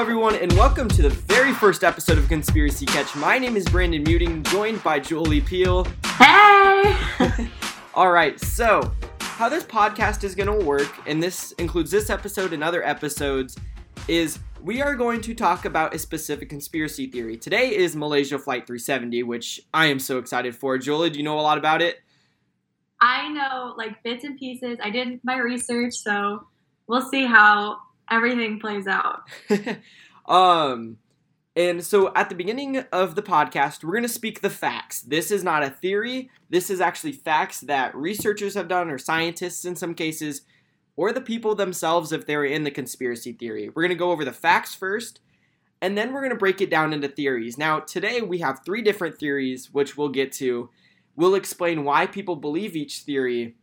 Hello, everyone, and welcome to the very first episode of Conspiracy Catch. My name is Brandon Muting, joined by Julie Peel. Hey! All right, so how this podcast is going to work, and this includes this episode and other episodes, is we are going to talk about a specific conspiracy theory. Today is Malaysia Flight 370, which I am so excited for. Julie, do you know a lot about it? I know like bits and pieces. I did my research, so we'll see how everything plays out. um, and so at the beginning of the podcast, we're going to speak the facts. This is not a theory. This is actually facts that researchers have done, or scientists in some cases, or the people themselves if they're in the conspiracy theory. We're going to go over the facts first, and then we're going to break it down into theories. Now, today we have three different theories, which we'll get to. We'll explain why people believe each theory.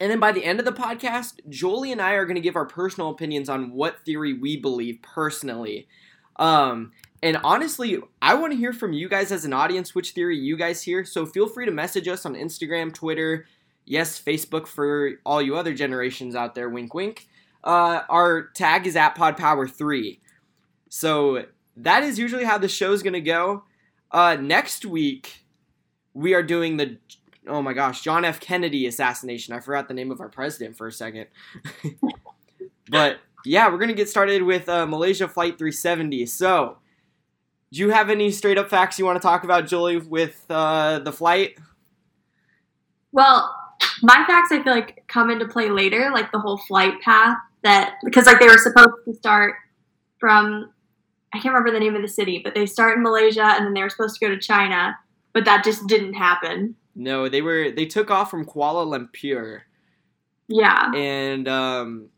And then by the end of the podcast, Jolie and I are going to give our personal opinions on what theory we believe personally. Um, and honestly, I want to hear from you guys as an audience which theory you guys hear. So feel free to message us on Instagram, Twitter, yes, Facebook for all you other generations out there. Wink, wink. Uh, our tag is at Pod Power 3. So that is usually how the show's going to go. Uh, next week, we are doing the oh my gosh John F Kennedy assassination. I forgot the name of our president for a second, but yeah, we're gonna get started with uh, Malaysia Flight 370. So, do you have any straight up facts you want to talk about, Julie, with uh, the flight? Well, my facts I feel like come into play later, like the whole flight path that because like they were supposed to start from I can't remember the name of the city, but they start in Malaysia and then they were supposed to go to China, but that just didn't happen. No, they were they took off from Kuala Lumpur. Yeah. And um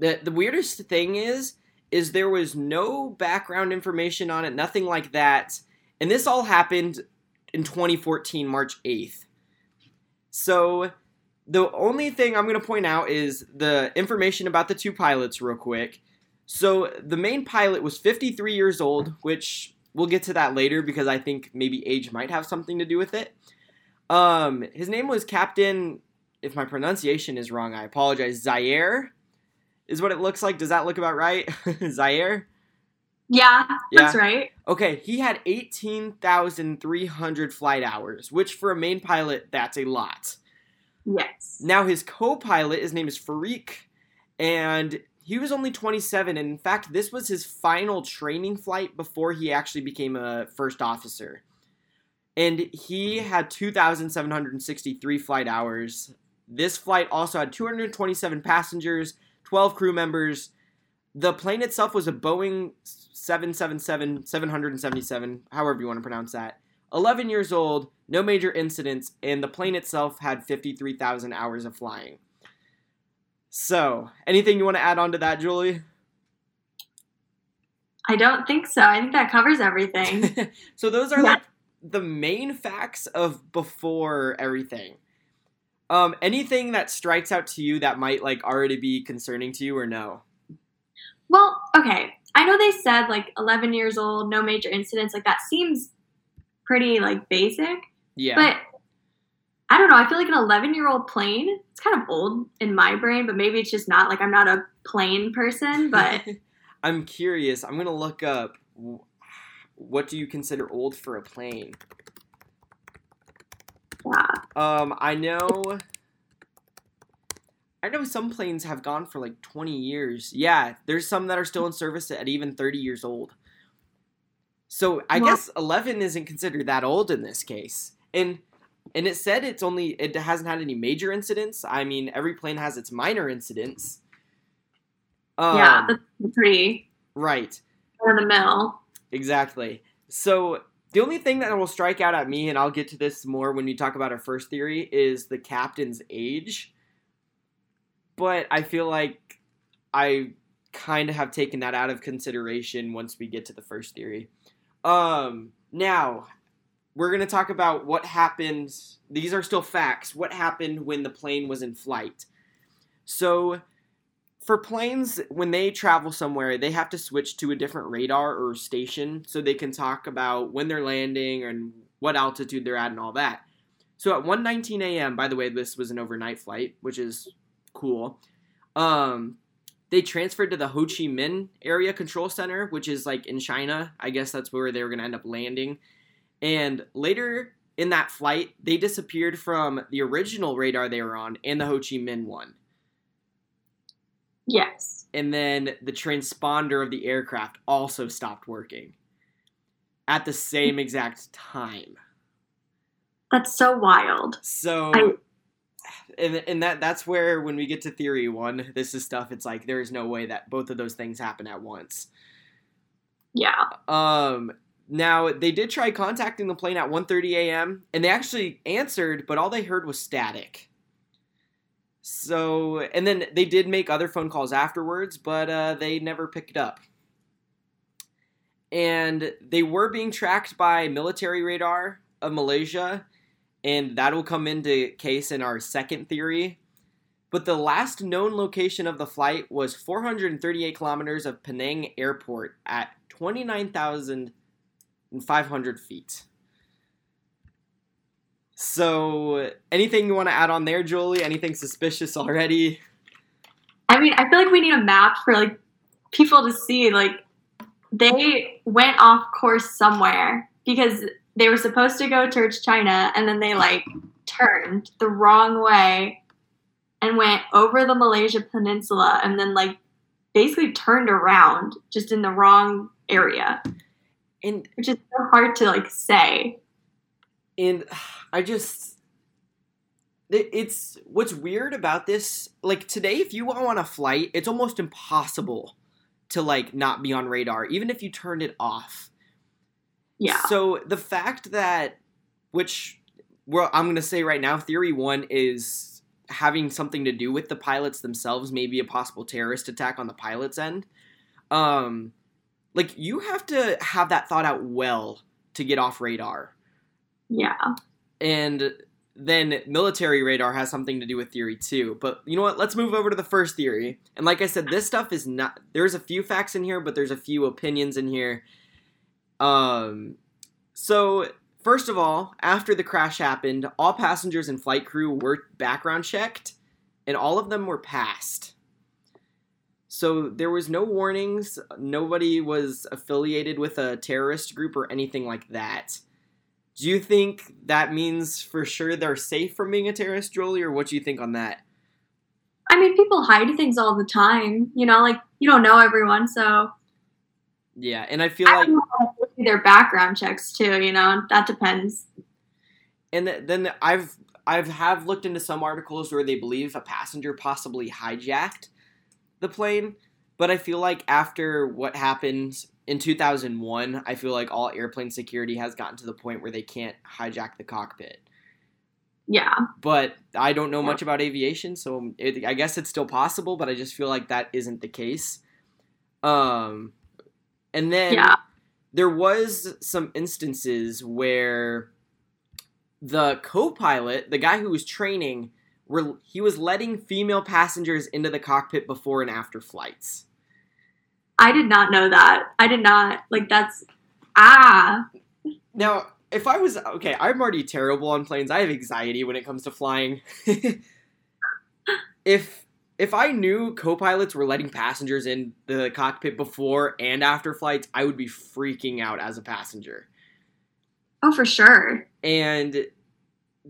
the the weirdest thing is is there was no background information on it, nothing like that. And this all happened in 2014 March 8th. So the only thing I'm going to point out is the information about the two pilots real quick. So the main pilot was 53 years old, which we'll get to that later because I think maybe age might have something to do with it. Um, his name was Captain. If my pronunciation is wrong, I apologize. Zaire is what it looks like. Does that look about right? Zaire. Yeah, that's right. Okay, he had 18,300 flight hours, which for a main pilot, that's a lot. Yes. Now, his co pilot, his name is Farik, and he was only 27. And in fact, this was his final training flight before he actually became a first officer and he had 2,763 flight hours. This flight also had 227 passengers, 12 crew members. The plane itself was a Boeing 777 777, however you want to pronounce that. 11 years old, no major incidents, and the plane itself had 53,000 hours of flying. So, anything you want to add on to that, Julie? I don't think so. I think that covers everything. so those are yeah. like the main facts of before everything. Um, anything that strikes out to you that might like already be concerning to you or no? Well, okay. I know they said like 11 years old, no major incidents. Like that seems pretty like basic. Yeah. But I don't know. I feel like an 11 year old plane. It's kind of old in my brain, but maybe it's just not like I'm not a plane person. But I'm curious. I'm gonna look up what do you consider old for a plane? Yeah. Um, I know. I know some planes have gone for like 20 years. Yeah, there's some that are still in service at even 30 years old. So I well, guess 11 isn't considered that old in this case. And and it said it's only it hasn't had any major incidents. I mean, every plane has its minor incidents. Um, yeah, that's pretty right. In the mill. Exactly. So the only thing that will strike out at me, and I'll get to this more when we talk about our first theory, is the captain's age. But I feel like I kind of have taken that out of consideration once we get to the first theory. Um, now, we're going to talk about what happened. These are still facts. What happened when the plane was in flight? So, for planes when they travel somewhere they have to switch to a different radar or station so they can talk about when they're landing and what altitude they're at and all that so at 1:19 a.m. by the way this was an overnight flight which is cool um, they transferred to the Ho Chi Minh Area Control Center, which is like in China. I guess that's where they were going to end up landing. And later in that flight, they disappeared from the original radar they were on and the Ho Chi Minh one. Yes. And then the transponder of the aircraft also stopped working at the same exact time. That's so wild. So I- and and that that's where when we get to theory 1, this is stuff it's like there is no way that both of those things happen at once. Yeah. Um now they did try contacting the plane at 1:30 a.m. and they actually answered, but all they heard was static. So, and then they did make other phone calls afterwards, but uh, they never picked up. And they were being tracked by military radar of Malaysia, and that will come into case in our second theory. But the last known location of the flight was 438 kilometers of Penang Airport at 29,500 feet. So, anything you want to add on there, Julie? Anything suspicious already? I mean, I feel like we need a map for like people to see like they went off course somewhere because they were supposed to go towards China and then they like turned the wrong way and went over the Malaysia peninsula and then like basically turned around just in the wrong area, And which is so hard to like say. And I just it's what's weird about this like today if you go on a flight it's almost impossible to like not be on radar even if you turned it off. Yeah. so the fact that which well i'm going to say right now theory 1 is having something to do with the pilots themselves maybe a possible terrorist attack on the pilot's end. Um like you have to have that thought out well to get off radar Yeah. and then military radar has something to do with theory two. But you know what? Let's move over to the first theory. And like I said, this stuff is not there's a few facts in here, but there's a few opinions in here. Um so first of all, after the crash happened, all passengers and flight crew were background checked and all of them were passed. So there was no warnings, nobody was affiliated with a terrorist group or anything like that. Do you think that means for sure they're safe from being a terrorist, Jolie, or what do you think on that? I mean, people hide things all the time, you know, like you don't know everyone, so Yeah, and I feel I like, their background checks too, you know, that depends. and then I've I've have looked into some articles where they believe a passenger possibly hijacked the plane, but I feel like after what happened in 2001, I feel like all airplane security has gotten to the point where they can't hijack the cockpit. Yeah. but I don't know much about aviation, so it, I guess it's still possible. But I just feel like that isn't the case. Um, and then Yeah. there was some instances where the co-pilot, the guy who was training, were he was letting female passengers into the cockpit before and after flights. I did not know that. I did not like that's ah. Now, if I was okay, I'm already terrible on planes. I have anxiety when it comes to flying. if if I knew co-pilots were letting passengers in the cockpit before and after flights, I would be freaking out as a passenger. Oh, for sure. And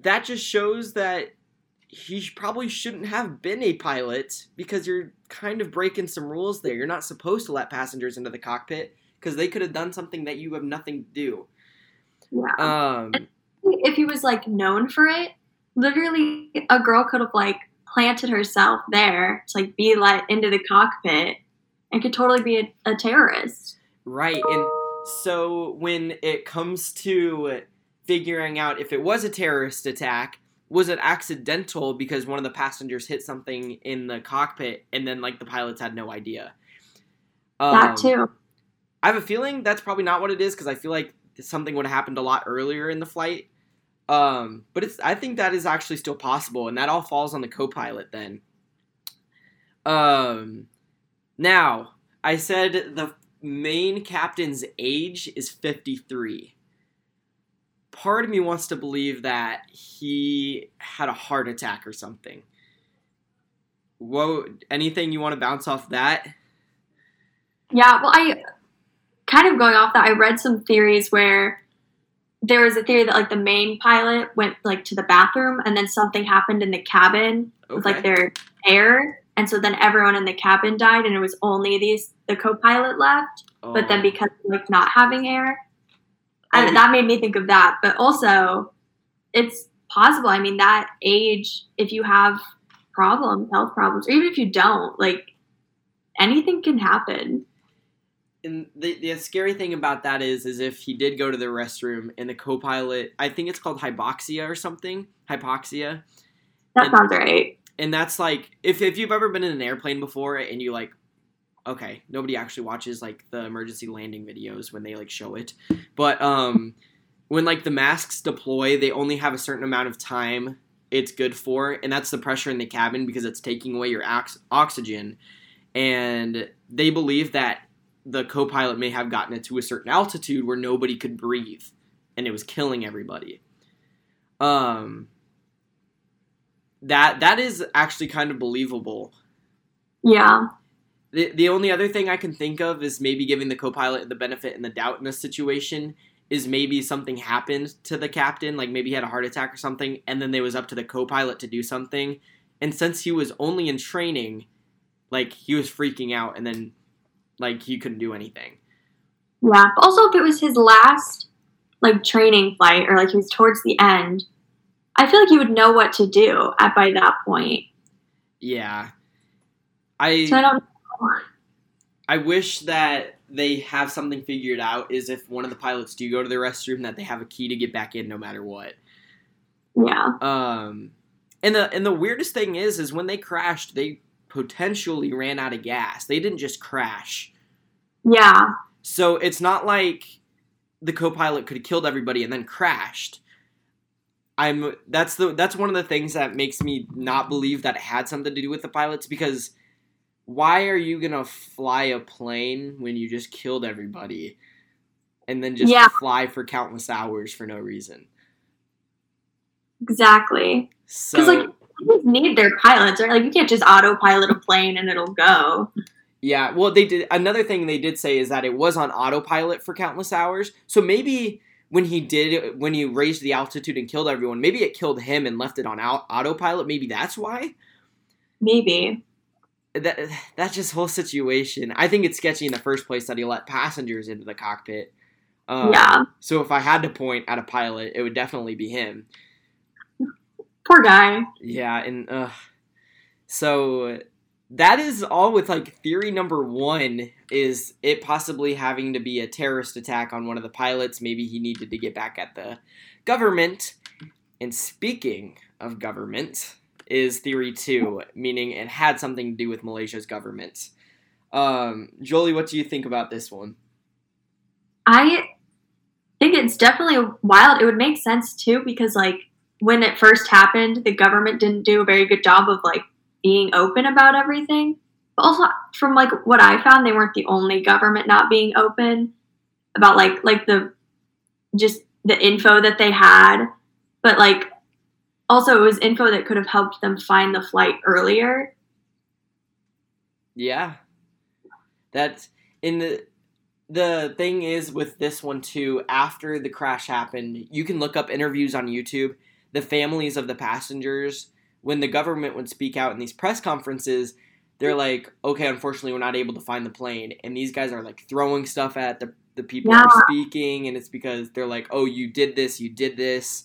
that just shows that he probably shouldn't have been a pilot because you're kind of breaking some rules there. You're not supposed to let passengers into the cockpit because they could have done something that you have nothing to do. Yeah. Um, if he was like known for it, literally a girl could have like planted herself there to like be let into the cockpit and could totally be a, a terrorist. Right. And so when it comes to figuring out if it was a terrorist attack, was it accidental because one of the passengers hit something in the cockpit and then like the pilots had no idea? that Um, too. I have a feeling that's probably not what it is because I feel like something would have happened a lot earlier in the flight. Um, but it's I think that is actually still possible, and that all falls on the co-pilot then. Um, now I said the main captain's age is fifty three. Part of me wants to believe that he had a heart attack or something. Whoa! Anything you want to bounce off that? Yeah, well, I kind of going off that, I read some theories where there was a theory that like the main pilot went like to the bathroom and then something happened in the cabin with like their air and so then everyone in the cabin died and it was only these the co-pilot left Oh. but then oh. because like not having air and that made me think of that but also it's possible i mean that age if you have problems health problems or even if you don't like anything can happen. And the, the scary thing about that is, is if he did go to the restroom and the co-pilot, I think it's called hypoxia or something, hypoxia, that And- sounds right. and that's like if if you've ever been in an airplane before and you like, okay, nobody actually watches like the emergency landing videos when they like show it, but um, when like the masks deploy, they only have a certain amount of time it's good for, and that's the pressure in the cabin because it's taking away your ox- oxygen, and they believe that the co-pilot may have gotten it to a certain altitude where nobody could breathe, and it was killing everybody. Um, that that is actually kind of believable. yeah The the only other thing I can think of is maybe giving the co-pilot the benefit and the doubt in this situation is maybe something happened to the captain, like maybe he had a heart attack or something, and then it was up to the co-pilot to do something. And since he was only in training, like he was freaking out, and then like he couldn't do anything. Yeah. Also, if it was his last like training flight, or like he was towards the end, I feel like he would know what to do at by that point. Yeah, I So I don't. I wish that they have something figured out. Is if one of the pilots do go to the restroom, that they have a key to get back in no matter what. Yeah. Um, and the and the weirdest thing is, is when they crashed, they potentially ran out of gas. They didn't just crash. Yeah. So it's not like the co-pilot could have killed everybody and then crashed. I'm that's the that's one of the things that makes me not believe that it had something to do with the pilots because why are you gonna fly a plane when you just killed everybody and then just Yeah. fly for countless hours for no reason? Exactly. So Because like you need their pilots, right? Like you can't just autopilot a plane and it'll go. Yeah, well, they did. Another thing they did say is that it was on autopilot for countless hours. So maybe when he did, when he raised the altitude and killed everyone, maybe it killed him and left it on autopilot. Maybe that's why. Maybe. That that's just whole situation. I think it's sketchy in the first place that he let passengers into the cockpit. Um, yeah. So if I had to point at a pilot, it would definitely be him. Poor guy. Yeah, and uh, so that is all with like theory number one is it possibly having to be a terrorist attack on one of the pilots. Maybe he needed to get back at the government. And speaking of government, is theory two, meaning it had something to do with Malaysia's government. Um, Jolie, what do you think about this one? I think it's definitely wild. It would make sense too because like when it first happened, the government didn't do a very good job of like being open about everything. But also from like what I found, they weren't the only government not being open about like like the just the info that they had. But like also it was info that could have helped them find the flight earlier. Yeah. That's in the the thing is with this one too, after the crash happened, you can look up interviews on YouTube. The families of the passengers, when the government would speak out in these press conferences, they're like, okay, unfortunately, we're not able to find the plane. And these guys are like throwing stuff at the, the people who are speaking. And it's because they're like, oh, you did this, you did this.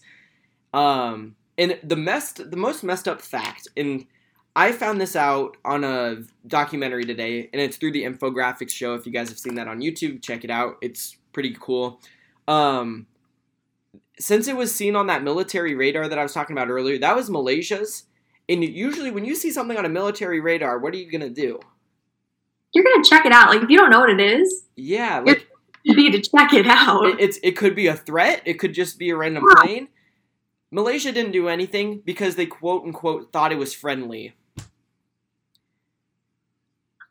Um, and the messed, the most messed up fact, and I found this out on a documentary today, and it's through the infographics show. If you guys have seen that on YouTube, check it out. It's pretty cool. Um, since it was seen on that military radar that I was talking about earlier, that was Malaysia's. And usually, when you see something on a military radar, what are you gonna do? You're gonna check it out. Like if you don't know what it is, Yeah, like you need to check it out. it, it's it could be a threat. It could just be a random Yeah. plane. Malaysia didn't do anything because they quote unquote thought it was friendly.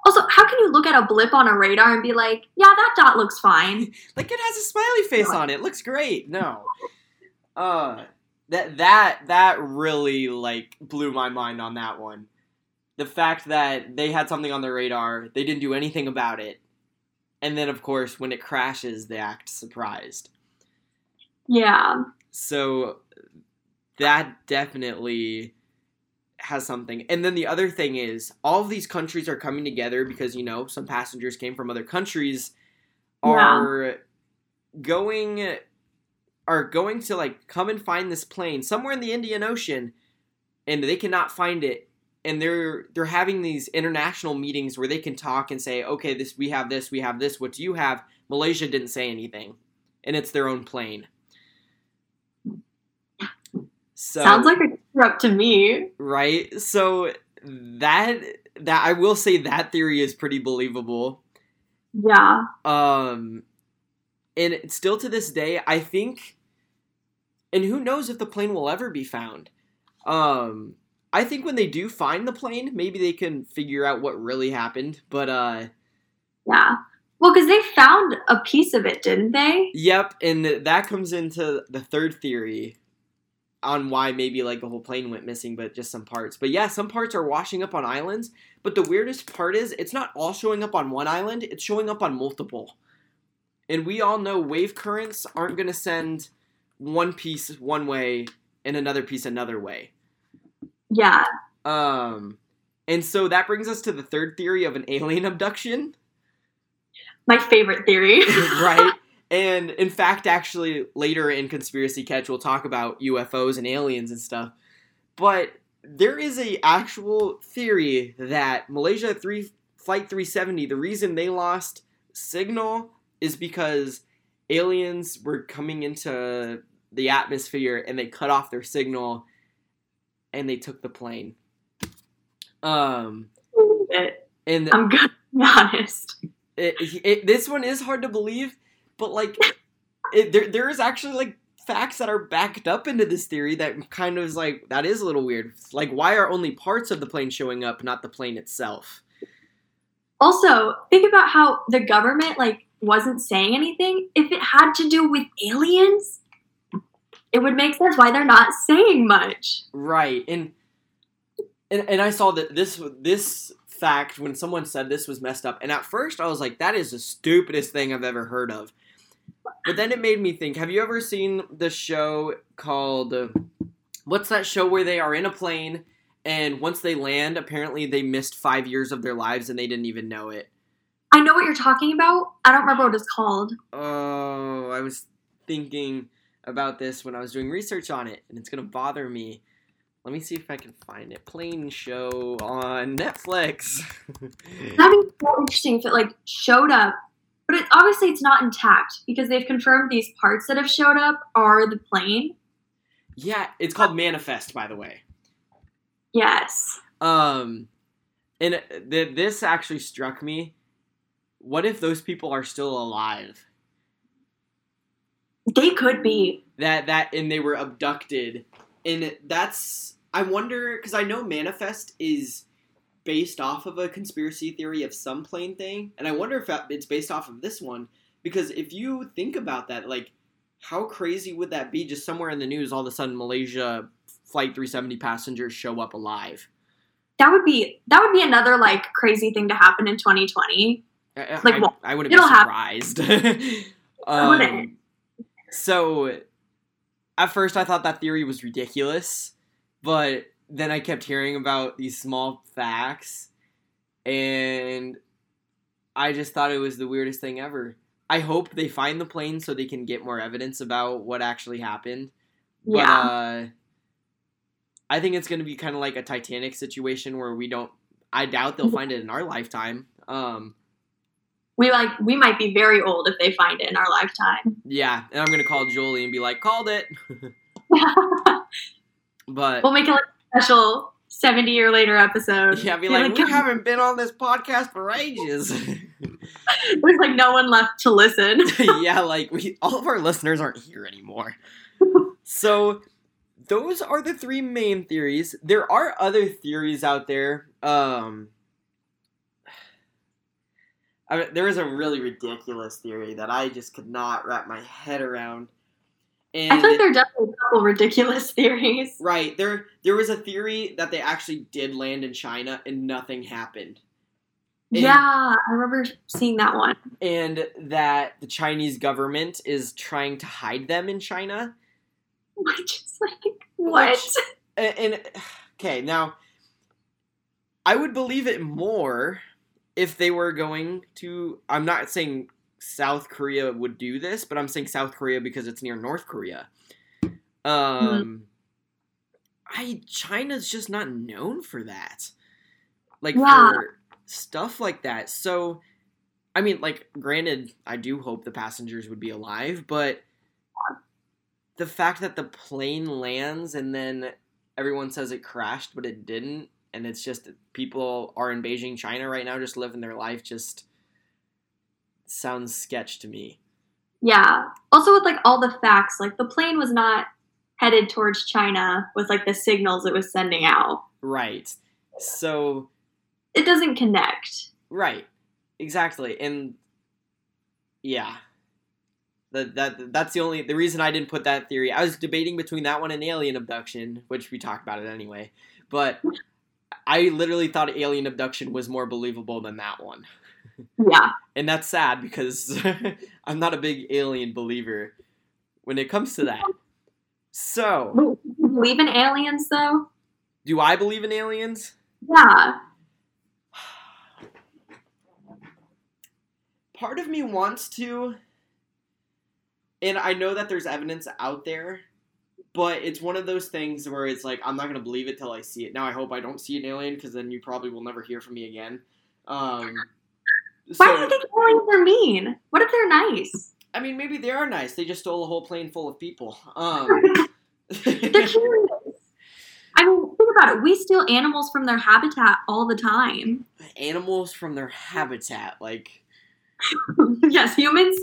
Also, how can you look at a blip on a radar and be like, yeah, that dot looks fine? Like it has a smiley face on it. Looks great. No. Uh that that that really like blew my mind on that one. the fact that they had something on their radar, they didn't do anything about it, and then of course when it crashes, they act surprised. Yeah. So that definitely has something. And then the other thing is, all of these countries are coming together because you know some passengers came from other countries are going are going to like come and find this plane somewhere in the Indian Ocean and they cannot find it. And they're they're having these international meetings where they can talk and say okay this we have this we have this what do you have? Malaysia didn't say anything and it's their own plane so Sounds like a up to me. right so that that I will say that theory is pretty believable Yeah. Um, and still to this day, I think, and who knows if the plane will ever be found. Um, I think when they do find the plane, maybe they can figure out what really happened. But uh, Yeah. Well, because they found a piece of it, didn't they? yep, and that comes into the third theory on why maybe like the whole plane went missing, but just some parts. But yeah, some parts are washing up on islands. But the weirdest part is it's not all showing up on one island; it's showing up on multiple. And we all know wave currents aren't going to send one piece one way and another piece another way. Yeah. Um, and so that brings us to the third theory of an alien abduction. My favorite theory. right? And in fact, actually, later in Conspiracy Catch, we'll talk about UFOs and aliens and stuff. But there is a actual theory that Malaysia three Flight 370, the reason they lost signal is because aliens were coming into the atmosphere and they cut off their signal and they took the plane. Um, and I'm gonna be honest. it, it, this one is hard to believe, but like it, there there is actually like facts that are backed up into this theory that kind of is like that is a little weird. Like why are only parts of the plane showing up, not the plane itself? Also, think about how the government like wasn't saying anything. If it had to do with aliens, it would make sense why they're not saying much. Right. And and, and I saw that this this fact when someone said this was messed up, and at first I was like, that is the stupidest thing I've ever heard of. But then it made me think. Have you ever seen the show called uh, what's that show where they are in a plane and once they land, apparently they missed five years of their lives and they didn't even know it. I know what you're talking about. I don't remember what it's called. Oh, I was thinking about this when I was doing research on it, and it's gonna bother me. Let me see if I can find it. Plane show on Netflix. That'd be so interesting if it like showed up, but it, obviously it's not intact because they've confirmed these parts that have showed up are the plane. yeah, it's called Manifest, by the way. Yes. Um, and th- this actually struck me. What if those people are still alive? They could be. That that and they were abducted, and that's I wonder because I know Manifest is based off of a conspiracy theory of some plane thing, and I wonder if it's based off of this one because if you think about that, like how crazy would that be? Just somewhere in the news, all of a sudden Malaysia flight 370 passengers show up alive. That would be that would be another like crazy thing to happen in 2020. I, Like, I, well, I wouldn't be surprised. wouldn't. um, so, at first, I thought that theory was ridiculous, but then I kept hearing about these small facts, and I just thought it was the weirdest thing ever. I hope they find the plane so they can get more evidence about what actually happened. But Yeah. uh, I think it's going to be kind of like a Titanic situation where we don't. I doubt they'll find it in our lifetime. Um, we like we might be very old if they find it in our lifetime. Yeah, and I'm gonna call Jolie and be like, called it. but we'll make it like special 70 year later episode. yeah, be Be like, like, we haven't been on this podcast for ages. There's like no one left to listen. yeah, like we all of our listeners aren't here anymore. So those are the three main theories. There are other theories out there. Um I mean, there is a really ridiculous theory that I just could not wrap my head around. And I feel like there are definitely a couple ridiculous theories. Right. There there was a theory that they actually did land in China and nothing happened. And, yeah, I remember seeing that one. And that the Chinese government is trying to hide them in China. Which is like what? Which- And, and okay, now I would believe it more if they were going to I'm not saying South Korea would do this, but I'm saying South Korea because it's near North Korea. Um I China's just not known for that. Like Yeah. for stuff like that. So I mean like granted I do hope the passengers would be alive, but the fact that the plane lands and then everyone says it crashed but it didn't and it's just people are in Beijing, China right now just living their life just sounds sketch to me. Yeah. Also with like all the facts, like the plane was not headed towards China with like the signals it was sending out. Right. So It doesn't connect. Right. Exactly. And yeah. That that that's the only the reason I didn't put that theory. I was debating between that one and alien abduction, which we talked about it anyway. But I literally thought alien abduction was more believable than that one. Yeah. And that's sad because I'm not a big alien believer when it comes to that. So, You believe in aliens though? do I believe in aliens? Yeah. part of me wants to and i know that there's evidence out there but it's one of those things where it's like i'm not going to believe it till i see it now i hope i don't see an alien because then you probably will never hear from me again um Why do you think aliens are mean? What if they're nice? i mean maybe they are nice they just stole a whole plane full of people um They're curious. I mean, think about it. We steal animals from their habitat all the time. animals from their habitat like yes, humans.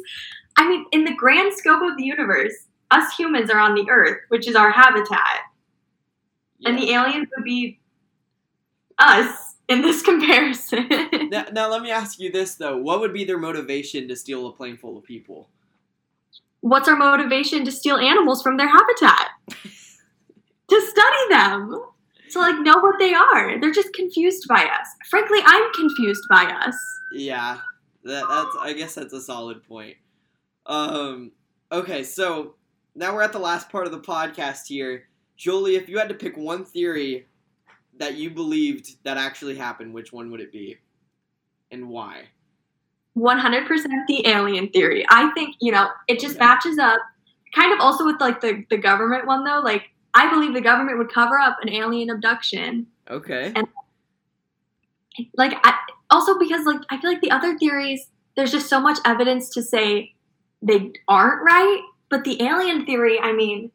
I mean, in the grand scope of the universe, us humans are on the Earth, which is our habitat, and the aliens would be us in this comparison. now, now let me ask you this though what would be their motivation to steal a plane full of people What's our motivation to steal animals from their habitat? to study them. To like know what they are. They're just confused by us. Frankly, I'm confused by us. Yeah, that, that's. I guess that's a solid point. Um. Okay, so now we're at the last part of the podcast here, Jolie. If you had to pick one theory that you believed that actually happened, which one would it be, and why? 100% the alien theory. I think, you know, it just Okay. matches up kind of also with like the, the government one though. Like, I believe the government would cover up an alien abduction. Okay. And- Like, I, also because like I feel like the other theories, there's just so much evidence to say they aren't right. But the alien theory, I mean,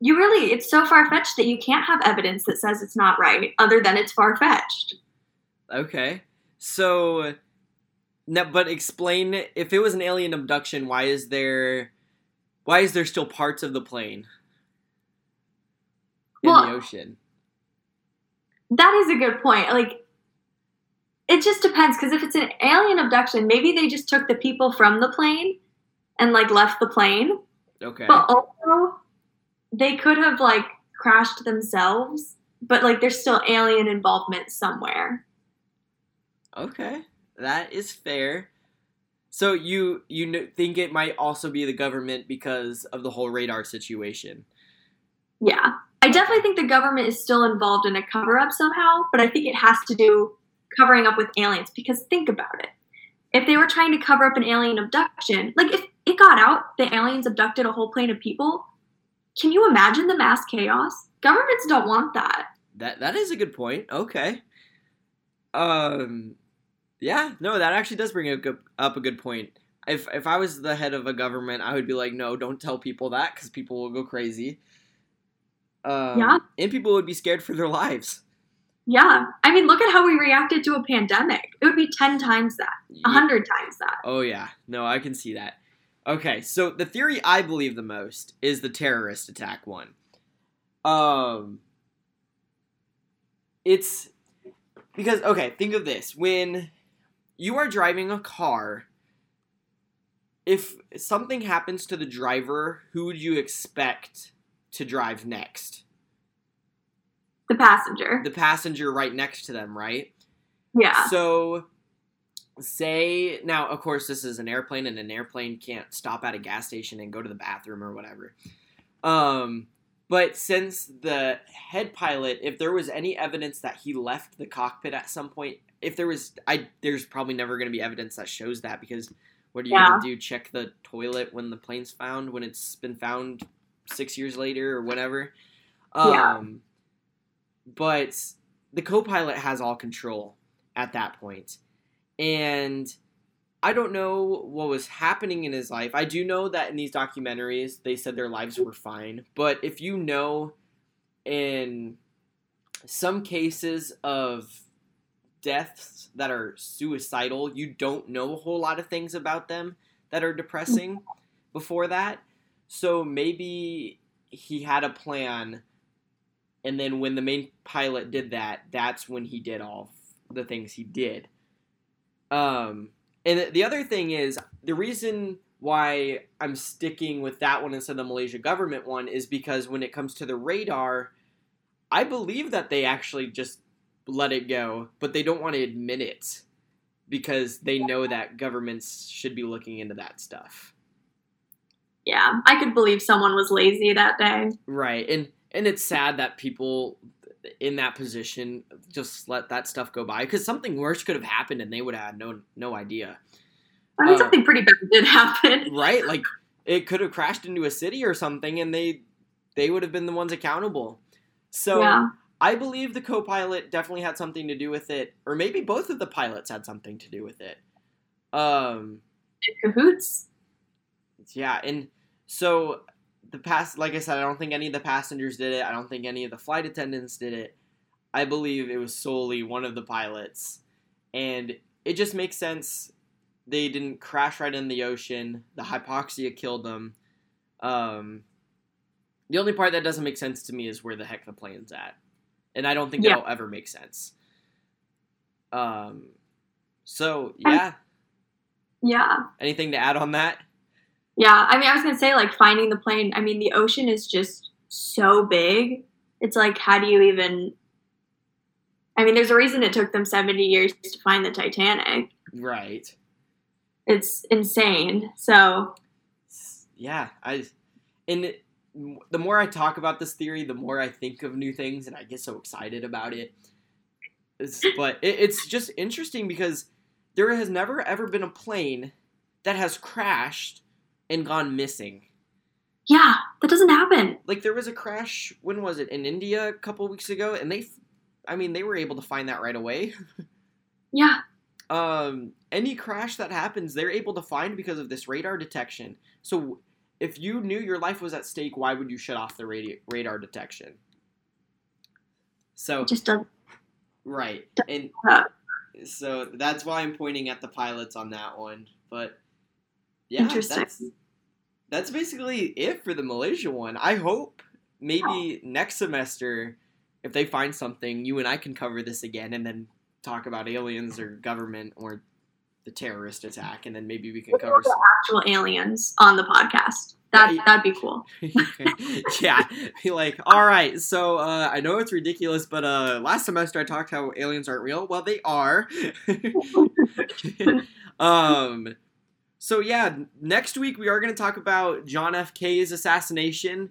you really, it's so far fetched that you can't have evidence that says it's not right, other than it's far fetched. Okay. So, no, but explain if it was an alien abduction. Why is there? Why is there still parts of the plane in Well- the ocean? That is a good point. Like, it just depends because if it's an alien abduction, maybe they just took the people from the plane and like left the plane. Okay. But also, they could have like crashed themselves, but like there's still alien involvement somewhere. Okay, that is fair. So you you think it might also be the government because of the whole radar situation? Yeah. I definitely think the government is still involved in a cover up somehow, but I think it has to do covering up with aliens because think about it. If they were trying to cover up an alien abduction, like if it got out the aliens abducted a whole plane of people, can you imagine the mass chaos? Governments don't want that. That that is a good point. Okay. Um, yeah, no, that actually does bring up a good point. If if I was the head of a government, I would be like, no, don't tell people that because people will go crazy. Um, Yeah. and people would be scared for their lives. Yeah. I mean, look at how we reacted to a pandemic. It would be 10 times that, Ye- 100 times that. Oh yeah, no, I can see that. Okay, so the theory I believe the most is the terrorist attack one. Um, it's because okay, think of this: when you are driving a car, if something happens to the driver, who would you expect to drive next? The passenger. The passenger right next to them, right? yeah. So, say now, of course, this is an airplane, and an airplane can't stop at a gas station and go to the bathroom or whatever. Um, but since the head pilot, if there was any evidence that he left the cockpit at some point, if there was, I there's probably never going to be evidence that shows that because what are you Yeah. going to do? Check the toilet when the plane's found when it's been found six years later or whatever. Um, Yeah. But the co-pilot has all control at that point. And I don't know what was happening in his life. I do know that in these documentaries they said their lives were fine, but if you know in some cases of deaths that are suicidal, you don't know a whole lot of things about them that are depressing before that. So maybe he had a plan and then when the main pilot did that, that's when he did all the things he did. Um, and the other thing is the reason why I'm sticking with that one instead of the Malaysia government one is because when it comes to the radar, I believe that they actually just let it go, but they don't want to admit it because they know that governments should be looking into that stuff. Yeah. I could believe someone was lazy that day. Right. And and it's sad that people in that position just let that stuff go by because something worse could have happened and they would have had no no idea. I mean, Uh, something pretty bad did happen. Right? Like it could have crashed into a city or something and they they would have been the ones accountable. So yeah. I believe the co-pilot definitely had something to do with it or maybe both of the pilots had something to do with it. Um In cahoots. Yeah, and so the pass like I said, I don't think any of the passengers did it. I don't think any of the flight attendants did it. I believe it was solely one of the pilots. And it just makes sense. They didn't crash right in the ocean. The hypoxia killed them. Um, the only part that doesn't make sense to me is where the heck the plane's at. And I don't think Yeah. that'll ever make sense. Um, so, yeah. Yeah. Anything to add on that? Yeah. I mean, I was going to say, like, finding the plane. I mean, the ocean is just so big. It's like, how do you even. I mean, there's a reason it took them 70 years to find the Titanic. Right. It's insane. So, yeah i and it, the more i talk about this theory the more i think of new things and i get so excited about it it's, but it, it's just interesting because there has never ever been a plane that has crashed and gone missing yeah, that doesn't happen. like there was a crash when was it in india a couple weeks ago and they i mean they were able to find that right away Yeah. um, any crash that happens, they're able to find because of this radar detection. So, if you knew your life was at stake, why would you shut off the radi- radar detection? So, just doesn't. right, and so that's why I'm pointing at the pilots on that one. But yeah, Interesting. that's that's basically it for the Malaysia one. I hope maybe next semester, if they find something, you and I can cover this again, and then talk about aliens or government or the terrorist attack, and then maybe we can Look cover. the actual aliens on the podcast. That, Yeah. that'd be cool. yeah, be like, all right. So uh, I know it's ridiculous, but uh, last semester I talked how aliens aren't real. Well, they are. um. So yeah, next week we are going to talk about John F. K's assassination.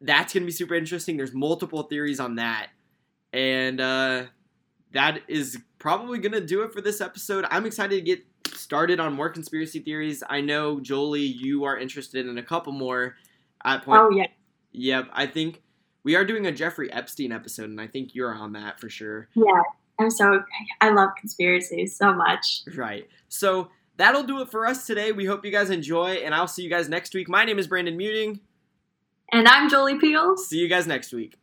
That's going to be super interesting. There's multiple theories on that, and uh, that is probably going to do it for this episode. I'm excited to get started on more conspiracy theories. I know Jolie, you are interested in a couple more. At point, Oh, yeah. yep. I think we are doing a Jeffrey Epstein episode, and I think you're on that for sure. Yeah. I'm so. I love conspiracies so much. Right. So that'll do it for us today. We hope you guys enjoy, and I'll see you guys next week. My name is Brandon Muting. And I'm Jolie Peel. See you guys next week.